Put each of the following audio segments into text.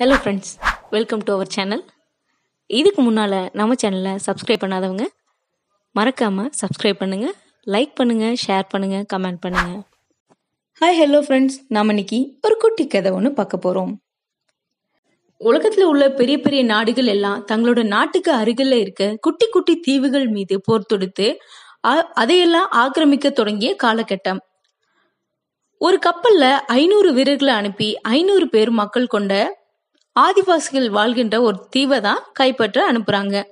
Hello friends welcome to our channel இதுக்கு முன்னால் நம்ம சேனலை சப்ஸ்கிரைப் பண்ணாதவங்க மறக்காமல் சப்ஸ்கிரைப் பண்ணுங்கள் லைக் பண்ணுங்கள் ஷேர் பண்ணுங்கள் கமெண்ட் பண்ணுங்கள் ஹாய் ஹலோ ஃப்ரெண்ட்ஸ் நாம் இன்னைக்கு ஒரு குட்டி கதை ஒன்று பார்க்க போகிறோம் உலகத்தில் உள்ள பெரிய பெரிய நாடுகள் எல்லாம் தங்களோட நாட்டுக்கு அருகில் இருக்க குட்டி குட்டி தீவுகள் மீது போர் தொடுத்து அதையெல்லாம் ஆக்கிரமிக்க தொடங்கிய காலகட்டம். ஒரு கப்பல்ல ஐநூறு வீரர்களை அனுப்பி ஐநூறு பேர் மக்கள் கொண்ட ஆதிவாசிகள் வாழ்கின்ற ஒரு தீவை தான் கைப்பற்ற அனுப்புறாங்க.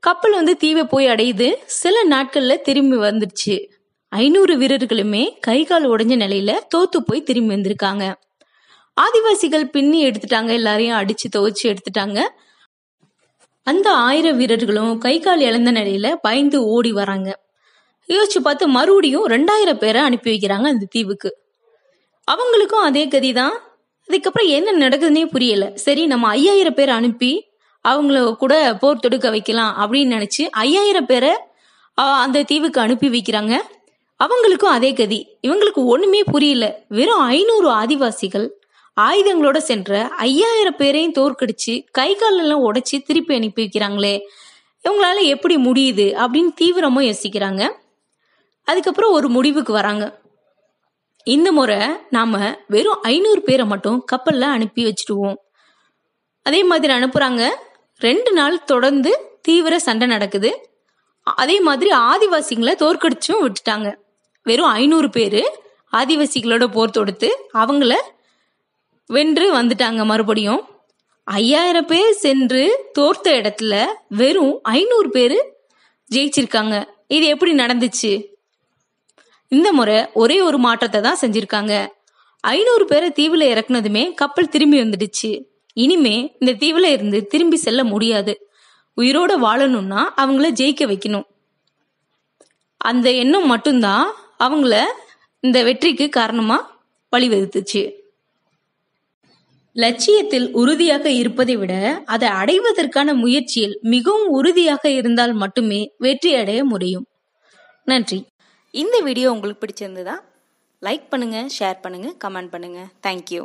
கப்பல் வந்து தீவை போய் அடையுது. சில நாட்கள்ல திரும்பி வந்துருச்சு. ஐநூறு வீரர்களுமே கை கால் உடைஞ்ச நிலையில தோத்து போய் திரும்பி வந்திருக்காங்க. ஆதிவாசிகள் பின்னி எடுத்துட்டாங்க. எல்லாரையும் அடிச்சு துவைச்சு எடுத்துட்டாங்க. அந்த ஆயிரம் வீரர்களும் கை கால் இழந்த நிலையில பயந்து ஓடி வராங்க. யோசிச்சு பார்த்து மறுபடியும் ரெண்டாயிரம் பேரை அனுப்பி வைக்கிறாங்க அந்த தீவுக்கு. அவங்களுக்கும் அதே கதி தான் அதுக்கப்புறம் என்ன நடக்குதுன்னே புரியல. சரி நம்ம ஐயாயிரம் பேர் அனுப்பி அவங்கள கூட போர் தொடுக்க வைக்கலாம் அப்படின்னு நினைச்சு ஐயாயிரம் பேரை அந்த தீவுக்கு அனுப்பி வைக்கிறாங்க. அவங்களுக்கும் அதே கதி. இவங்களுக்கு ஒண்ணுமே புரியல. வெறும் ஐநூறு ஆதிவாசிகள் ஆயுதங்களோட சென்ற ஐயாயிரம் பேரையும் தோற்கடிச்சு கை காலெல்லாம் உடைச்சி திருப்பி அனுப்பி வைக்கிறாங்களே. இவங்களால எப்படி முடியுது அப்படின்னு தீவிரமா யோசிக்கிறாங்க. அதுக்கப்புறம் ஒரு முடிவுக்கு வராங்க. இந்த முறை நாம வெறும் ஐநூறு பேரை மட்டும் கப்பல்ல அனுப்பி வச்சுடுவோம். அதே மாதிரி அனுப்புறாங்க. ரெண்டு நாள் தொடர்ந்து தீவிர சண்டை நடக்குது. அதே மாதிரி ஆதிவாசிகளை தோற்கடிச்சும் விட்டுட்டாங்க. வெறும் ஐநூறு பேர் ஆதிவாசிகளோட போர் தொடுத்து அவங்கள வென்று வந்துட்டாங்க மறுபடியும். ஐயாயிரம் பேர் சென்று தோர்த்த இடத்துல வெறும் ஐநூறு பேர் ஜெயிச்சிருக்காங்க. இது எப்படி நடந்துச்சு? இந்த முறை ஒரே ஒரு மாற்றத்தை தான் செஞ்சிருக்காங்க. ஐநூறு பேரை தீவுல இறக்குனதுமே கப்பல் திரும்பி வந்துடுச்சு. இனிமே இந்த தீவுல இருந்து திரும்பி செல்ல முடியாது. உயிரோட வாழணும்னா அவங்கள ஜெயிக்க வைக்கணும். அந்த எண்ணம் மட்டும்தான் அவங்கள இந்த வெற்றிக்கு காரணமா வழிவகுத்துச்சு. லட்சியத்தில் உறுதியாக இருப்பதை விட அதை அடைவதற்கான முயற்சியில் மிகவும் உறுதியாக இருந்தால் மட்டுமே வெற்றி அடைய முடியும். நன்றி. இந்த வீடியோ உங்களுக்கு பிடிச்சிருந்ததா லைக் பண்ணுங்கள் ஷேர் பண்ணுங்கள் கமெண்ட் பண்ணுங்கள் தேங்க்யூ